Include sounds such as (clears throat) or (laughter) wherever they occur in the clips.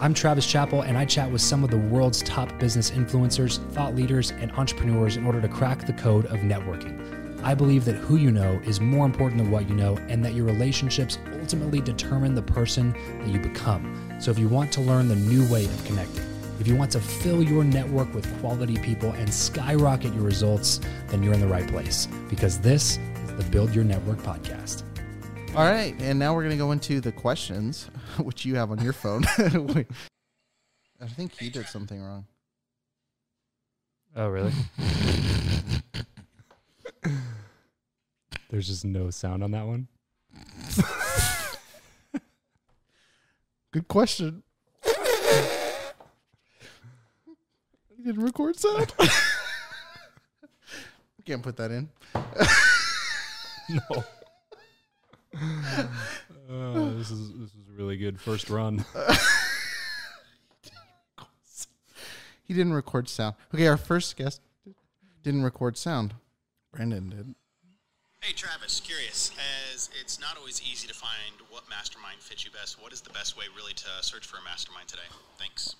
I'm Travis Chappell, and I chat with some of the world's top business influencers, thought leaders, and entrepreneurs in order to crack the code of networking. I believe that who you know is more important than what you know, and that your relationships ultimately determine the person that you become. So, if you want to learn the new way of connecting, if you want to fill your network with quality people and skyrocket your results, then you're in the right place because this is the Build Your Network podcast. All right, and now we're going to go into the questions, (laughs) which you have on your phone. (laughs) I think he did something wrong. Oh, really? (laughs) There's just no sound on that one. Good question. you didn't record sound? Can't put that in. no. (laughs) Uh, this is this is a really good first run. (laughs) he didn't record sound. Okay, our first guest didn't record sound. Brandon did. Hey Travis, curious, as it's not always easy to find what mastermind fits you best, what is the best way really to search for a mastermind today? Thanks.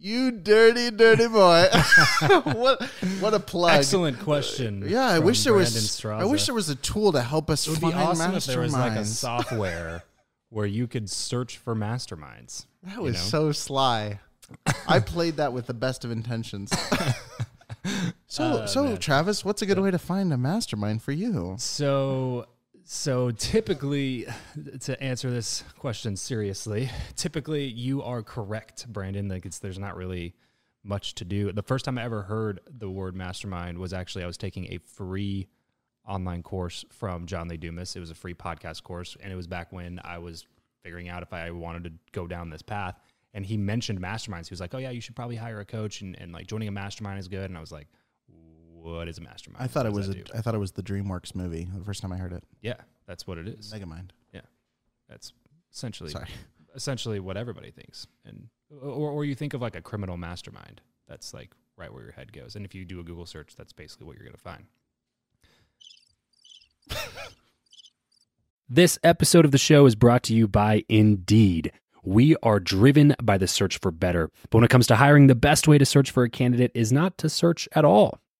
You dirty, dirty boy. (laughs) what what a plug. Excellent question. Yeah, I wish there was Straza. I wish there was a tool to help us it would find be awesome masterminds. if there was like a software (laughs) where you could search for masterminds. That was you know? so sly. I played that with the best of intentions. (laughs) so uh, so man. Travis, what's a good way to find a mastermind for you? So so typically, to answer this question seriously, typically you are correct, Brandon. Like it's there's not really much to do. The first time I ever heard the word mastermind was actually I was taking a free online course from John Lee Dumas. It was a free podcast course, and it was back when I was figuring out if I wanted to go down this path. And he mentioned masterminds. He was like, "Oh yeah, you should probably hire a coach, and, and like joining a mastermind is good." And I was like, what is a mastermind? I thought it was a, I thought it was the DreamWorks movie the first time I heard it. Yeah, that's what it is. Megamind. Yeah, that's essentially Sorry. essentially what everybody thinks, and or or you think of like a criminal mastermind. That's like right where your head goes. And if you do a Google search, that's basically what you're going to find. (laughs) this episode of the show is brought to you by Indeed. We are driven by the search for better. But when it comes to hiring, the best way to search for a candidate is not to search at all.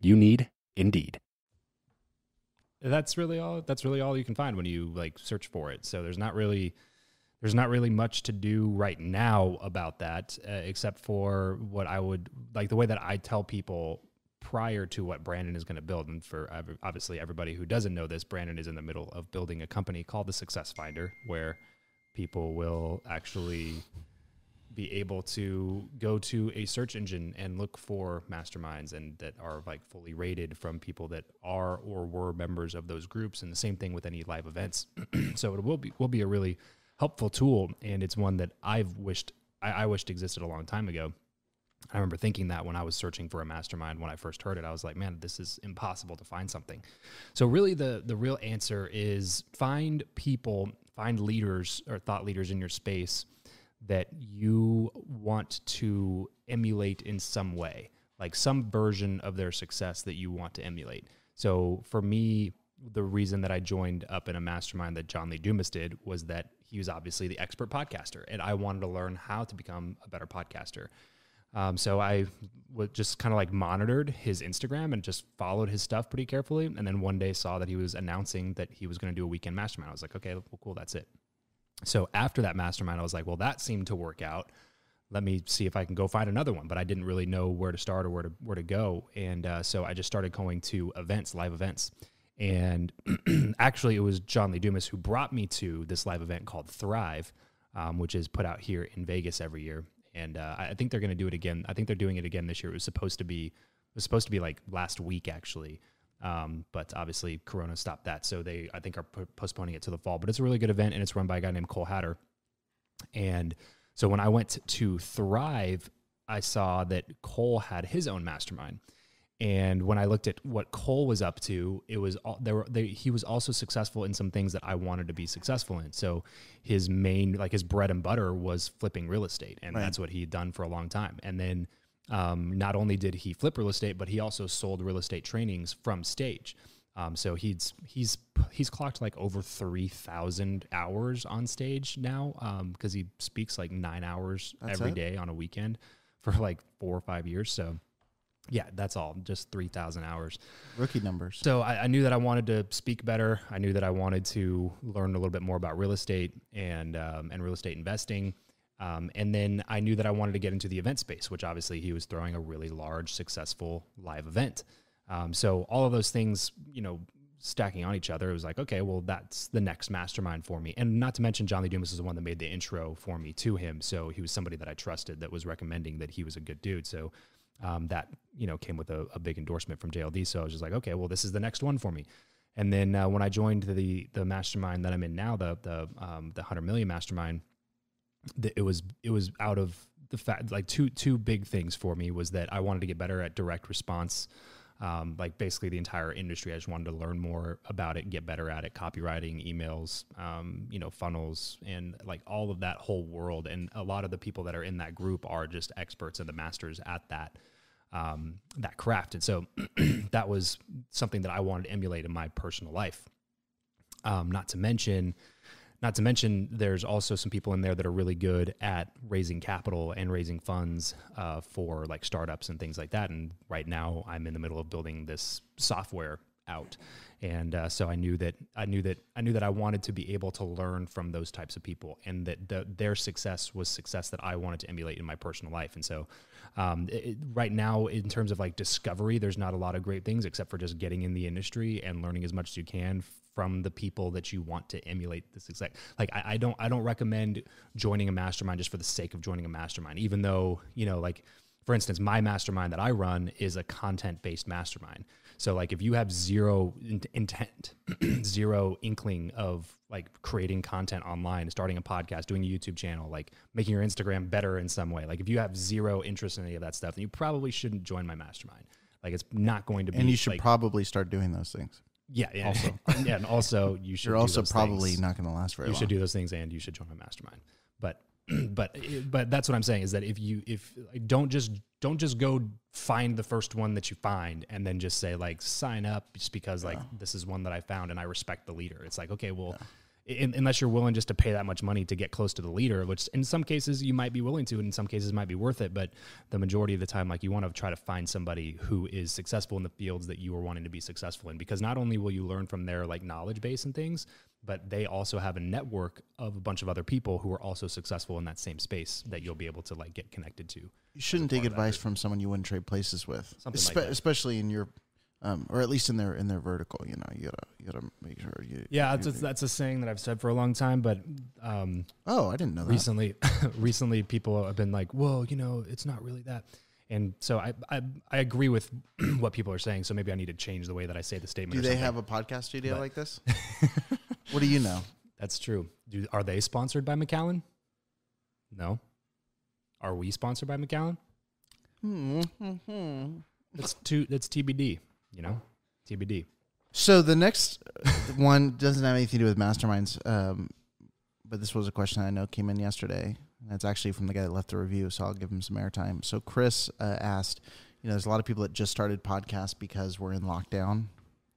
you need Indeed. That's really all that's really all you can find when you like search for it. So there's not really there's not really much to do right now about that, uh, except for what I would like the way that I tell people prior to what Brandon is going to build. And for obviously everybody who doesn't know this, Brandon is in the middle of building a company called the Success Finder, where people will actually be able to go to a search engine and look for masterminds and that are like fully rated from people that are or were members of those groups and the same thing with any live events (clears throat) so it will be will be a really helpful tool, and it's one that I've wished I, I wished existed a long time ago. I remember thinking that when I was searching for a mastermind when I first heard it, I was like, man, this is impossible to find something. So really the the real answer is find people, find leaders or thought leaders in your space that you want to emulate in some way, like some version of their success that you want to emulate. So for me, the reason that I joined up in a mastermind that John Lee Dumas did was that he was obviously the expert podcaster, and I wanted to learn how to become a better podcaster. Um, so I w- just kind of like monitored his Instagram and just followed his stuff pretty carefully. And then one day saw that he was announcing that he was going to do a weekend mastermind. I was like, okay, well, cool, that's it. So after that mastermind, I was like, well, that seemed to work out. Let me see if I can go find another one. But I didn't really know where to start or where to where to go. And uh, so I just started going to events, live events. And (clears throat) actually, it was John Lee Dumas who brought me to this live event called Thrive, um, which is put out here in Vegas every year. And uh, I think they're going to do it again. I think they're doing it again this year. It was supposed to be it was supposed to be like last week actually, um, but obviously Corona stopped that. So they I think are p- postponing it to the fall. But it's a really good event, and it's run by a guy named Cole Hatter. And so when I went to Thrive, I saw that Cole had his own mastermind. And when I looked at what Cole was up to, it was all, there. Were, they, he was also successful in some things that I wanted to be successful in. So his main, like his bread and butter, was flipping real estate, and right. that's what he had done for a long time. And then um, not only did he flip real estate, but he also sold real estate trainings from stage. Um, so he's he's he's clocked like over three thousand hours on stage now because um, he speaks like nine hours that's every it? day on a weekend (laughs) for like four or five years. So yeah, that's all. Just three thousand hours. Rookie numbers. So I, I, knew that I wanted to speak better. I knew that I wanted to learn a little bit more about real estate and um, and real estate investing. Um, and then I knew that I wanted to get into the event space, which obviously he was throwing a really large, successful live event. Um, so all of those things, you know, stacking on each other, it was like, okay, well, that's the next mastermind for me. And not to mention, John Lee Dumas is the one that made the intro for me to him. So he was somebody that I trusted that was recommending that he was a good dude. So um, that you know came with a, a, big endorsement from JLD. So I was just like, okay, well, this is the next one for me. And then uh, when I joined the the mastermind that I'm in now, the the um, the hundred million mastermind, it was it was out of the fact like two two big things for me was that I wanted to get better at direct response. Um, like basically the entire industry. I just wanted to learn more about it and get better at it. Copywriting, emails, um, you know, funnels, and like all of that whole world. And a lot of the people that are in that group are just experts and the masters at that um, that craft. And so (clears throat) that was something that I wanted to emulate in my personal life. Um, not to mention, not to mention, there's also some people in there that are really good at raising capital and raising funds uh, for like startups and things like that. And right now, I'm in the middle of building this software out, and uh, so I knew that I knew that I knew that I wanted to be able to learn from those types of people, and that the, their success was success that I wanted to emulate in my personal life. And so, um, it, right now, in terms of like discovery, there's not a lot of great things except for just getting in the industry and learning as much as you can from the people that you want to emulate this exact like I, I, don't I don't recommend joining a mastermind just for the sake of joining a mastermind, even though, you know, like for instance, my mastermind that I run is a content based mastermind. So like if you have zero intent, (clears throat) zero inkling of like creating content online, starting a podcast, doing a YouTube channel, like making your Instagram better in some way, like if you have zero interest in any of that stuff, then you probably shouldn't join my mastermind. Like it's not going to be. And you should like, probably start doing those things. Yeah, yeah. Also, (laughs) yeah, and also you (laughs) should. You're also probably things. not going to last very you long. You should do those things, and you should join my mastermind. But, (clears throat) but, but that's what I'm saying is that if you if don't just don't just go find the first one that you find and then just say like sign up just because like this is one that I found and I respect the leader. It's like okay, well. Yeah in, unless you're willing just to pay that much money to get close to the leader, which in some cases you might be willing to, and in some cases might be worth it. But the majority of the time, like you want to try to find somebody who is successful in the fields that you are wanting to be successful in, because not only will you learn from their like knowledge base and things, but they also have a network of a bunch of other people who are also successful in that same space that you'll be able to like get connected to. You shouldn't take advice from someone you wouldn't trade places with, Something Espe- like especially in your um, or at least in their in their vertical. You know, you gotta you gotta make sure you. Yeah, you, that's a, that's a saying that I've said for a long time, but um, oh, I didn't know that. recently, (laughs) recently people have been like, "Well, you know, it's not really that." And so I, I, I agree with (clears throat) what people are saying. So maybe I need to change the way that I say the statement. Do they something. have a podcast studio But- like this? (laughs) what do you know? That's true. Do are they sponsored by McAllen? No. Are we sponsored by McAllen? Hmm. That's two. That's TBD. You know, TBD. So the next one doesn't have anything to do with masterminds, um, but this was a question I know came in yesterday. And it's actually from the guy that left the review, so I'll give him some airtime. So Chris uh, asked, you know, there's a lot of people that just started podcasts because we're in lockdown,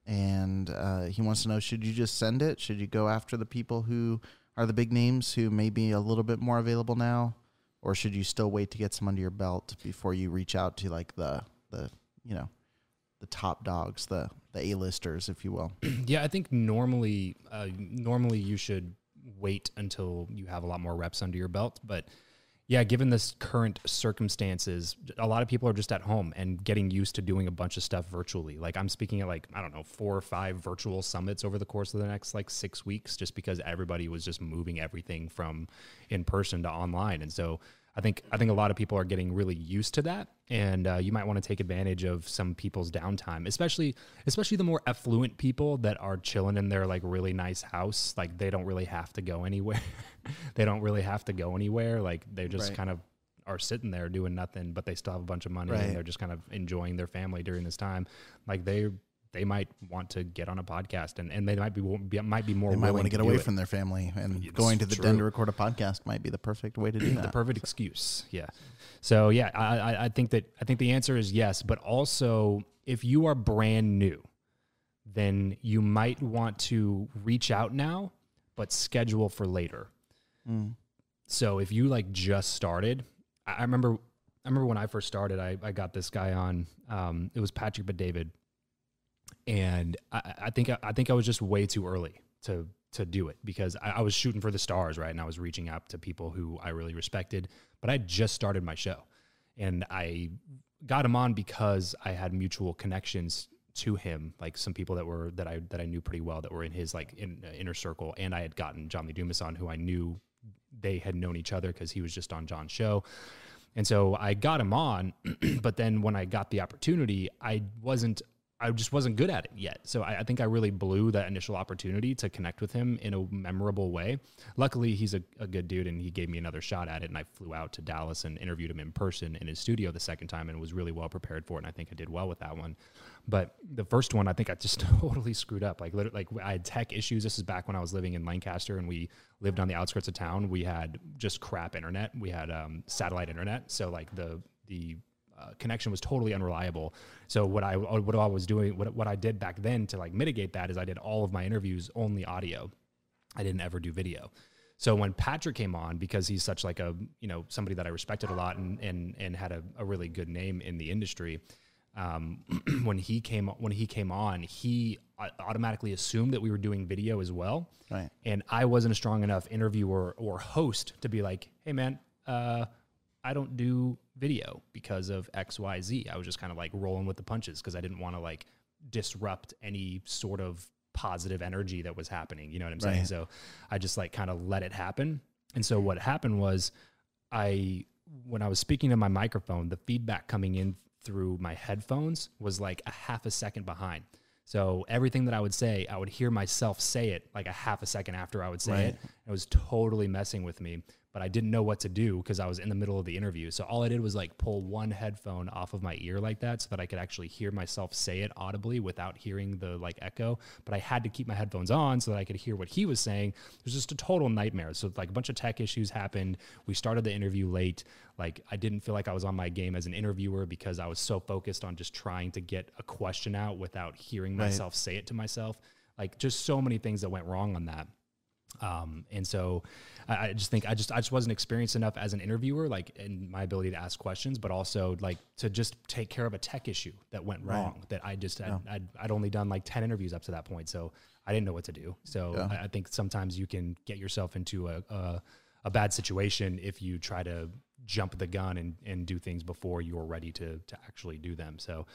and uh, he wants to know: should you just send it? Should you go after the people who are the big names who may be a little bit more available now, or should you still wait to get some under your belt before you reach out to like the the you know the top dogs, the the A-listers, if you will. (clears throat) Yeah, I think normally, uh, normally you should wait until you have a lot more reps under your belt. But yeah, given this current circumstances, a lot of people are just at home and getting used to doing a bunch of stuff virtually. Like I'm speaking at like I don't know four or five virtual summits over the course of the next like six weeks, just because everybody was just moving everything from in person to online, and so. I think I think a lot of people are getting really used to that, and uh, you might want to take advantage of some people's downtime, especially especially the more affluent people that are chilling in their like really nice house. Like they don't really have to go anywhere. (laughs) they don't really have to go anywhere. Like they just Right. kind of are sitting there doing nothing, but they still have a bunch of money Right. and they're just kind of enjoying their family during this time. Like they they might want to get on a podcast and, and they might be, be might be more They might want to get away from their family, and It's going to the true. den to record a podcast might be the perfect way to do (clears throat) that. the perfect excuse. Yeah. So yeah, I, I think that I think the answer is yes, but also if you are brand new, then you might want to reach out now, but schedule for later. Mm. So if you like just started, I I remember I remember when I first started, I, I got this guy on. Um, it was Patrick Bet-David, and I, I think I think I was just way too early to to do it because I, I was shooting for the stars, right? And I was reaching out to people who I really respected, but I just started my show, and I got him on because I had mutual connections to him, like some people that were that I that I knew pretty well that were in his like in, uh, inner circle, and I had gotten John Lee Dumas on, who I knew they had known each other because he was just on John's show. And so I got him on, (clears throat) but then when I got the opportunity, I wasn't, I just wasn't good at it yet. So I, I think I really blew that initial opportunity to connect with him in a memorable way. Luckily, he's a, a good dude and he gave me another shot at it. And I flew out to Dallas and interviewed him in person in his studio the second time and was really well prepared for it. And I think I did well with that one. But the first one, I think I just (laughs) totally screwed up. Like, literally, like I had tech issues. This is back when I was living in Lancaster and we lived on the outskirts of town. We had just crap internet. We had um, satellite internet. So like the the uh, connection was totally unreliable. So what I what I was doing what what I did back then to like mitigate that is I did all of my interviews only audio. I didn't ever do video. So when Patrick came on, because he's such like a you know somebody that I respected a lot and and and had a, a really good name in the industry, um, (clears throat) when he came when he came on, he automatically assumed that we were doing video as well. Right. And I wasn't a strong enough interviewer or host to be like, hey man, uh, I don't do video because of X Y Z. I was just kind of like rolling with the punches because I didn't want to like disrupt any sort of positive energy that was happening. You know what I'm saying? Right. So I just like kind of let it happen. And so what happened was I when I was speaking to my microphone, the feedback coming in through my headphones was like a half a second behind. So everything that I would say, I would hear myself say it like a half a second after I would say Right. it. It was totally messing with me, but I didn't know what to do because I was in the middle of the interview. So all I did was like pull one headphone off of my ear like that so that I could actually hear myself say it audibly without hearing the like echo. But I had to keep my headphones on so that I could hear what he was saying. It was just a total nightmare. So like a bunch of tech issues happened. We started the interview late. Like I didn't feel like I was on my game as an interviewer because I was so focused on just trying to get a question out without hearing Right. myself say it to myself. Like just so many things that went wrong on that. Um, and so I, I just think I just I just wasn't experienced enough as an interviewer, like in my ability to ask questions, but also like to just take care of a tech issue that went Right. wrong. That I just I'd, I'd, I'd only done like ten interviews up to that point, so I didn't know what to do. So Yeah. I, I think sometimes you can get yourself into a, a a bad situation if you try to jump the gun and, and do things before you're ready to to actually do them. So.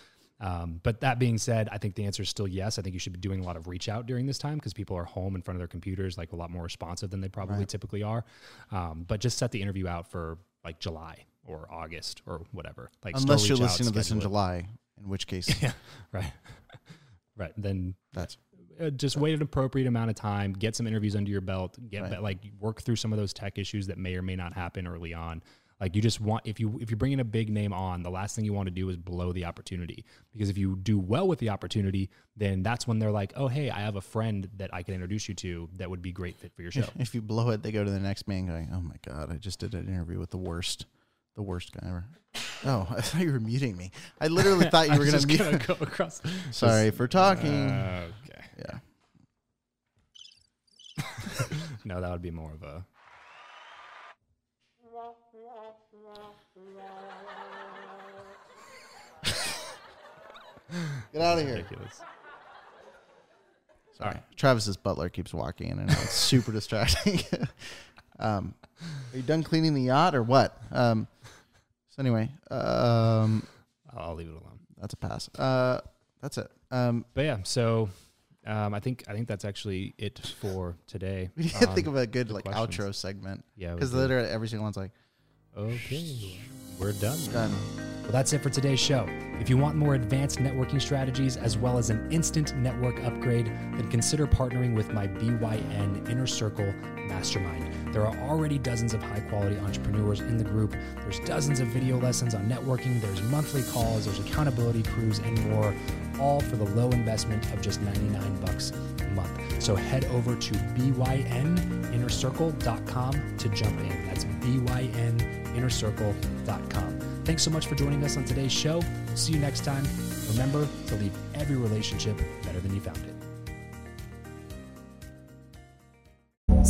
Um, but that being said, I think the answer is still yes. I think you should be doing a lot of reach out during this time because people are home in front of their computers, like a lot more responsive than they probably Right. typically are. Um, but just set the interview out for like July or August or whatever. Like Unless you're listening to this in it. July, in which case (laughs) Yeah, right, (laughs) right. Then that's uh, just wait an appropriate amount of time, get some interviews under your belt, get Right. like work through some of those tech issues that may or may not happen early on. Like you just want if you if you're bringing a big name on, the last thing you want to do is blow the opportunity because if you do well with the opportunity, then that's when they're like, oh hey, I have a friend that I can introduce you to that would be great fit for your show. (laughs) if you blow it, they go to the next man going, "Oh my god, I just did an interview with the worst, the worst guy ever." Oh, (laughs) I thought you were muting me. I literally thought you (laughs) were going to mute. gonna go across. Sorry for talking. okay. yeah. No, that would be more of a Get out of here. ridiculous. Sorry. Travis's butler keeps walking in and out. It's super (laughs) distracting. (laughs) um, are you done cleaning the yacht or what? Um, so anyway, um, I'll leave it alone. that's a pass. Uh, that's it. Um, But yeah, so um, I think I think that's actually it for today. (laughs) we on think of a good like questions. outro segment Yeah, because literally every single one's like Okay, we're done. done. Well, that's it for today's show. If you want more advanced networking strategies as well as an instant network upgrade, then consider partnering with my BYN Inner Circle Mastermind. There are already dozens of high quality entrepreneurs in the group. There's dozens of video lessons on networking, there's monthly calls, there's accountability crews, and more, all for the low investment of just 99 bucks a month. So head over to byninnercircle.com to jump in. That's byninnercircle.com. Thanks so much for joining us on today's show. See you next time. Remember to leave every relationship better than you found it.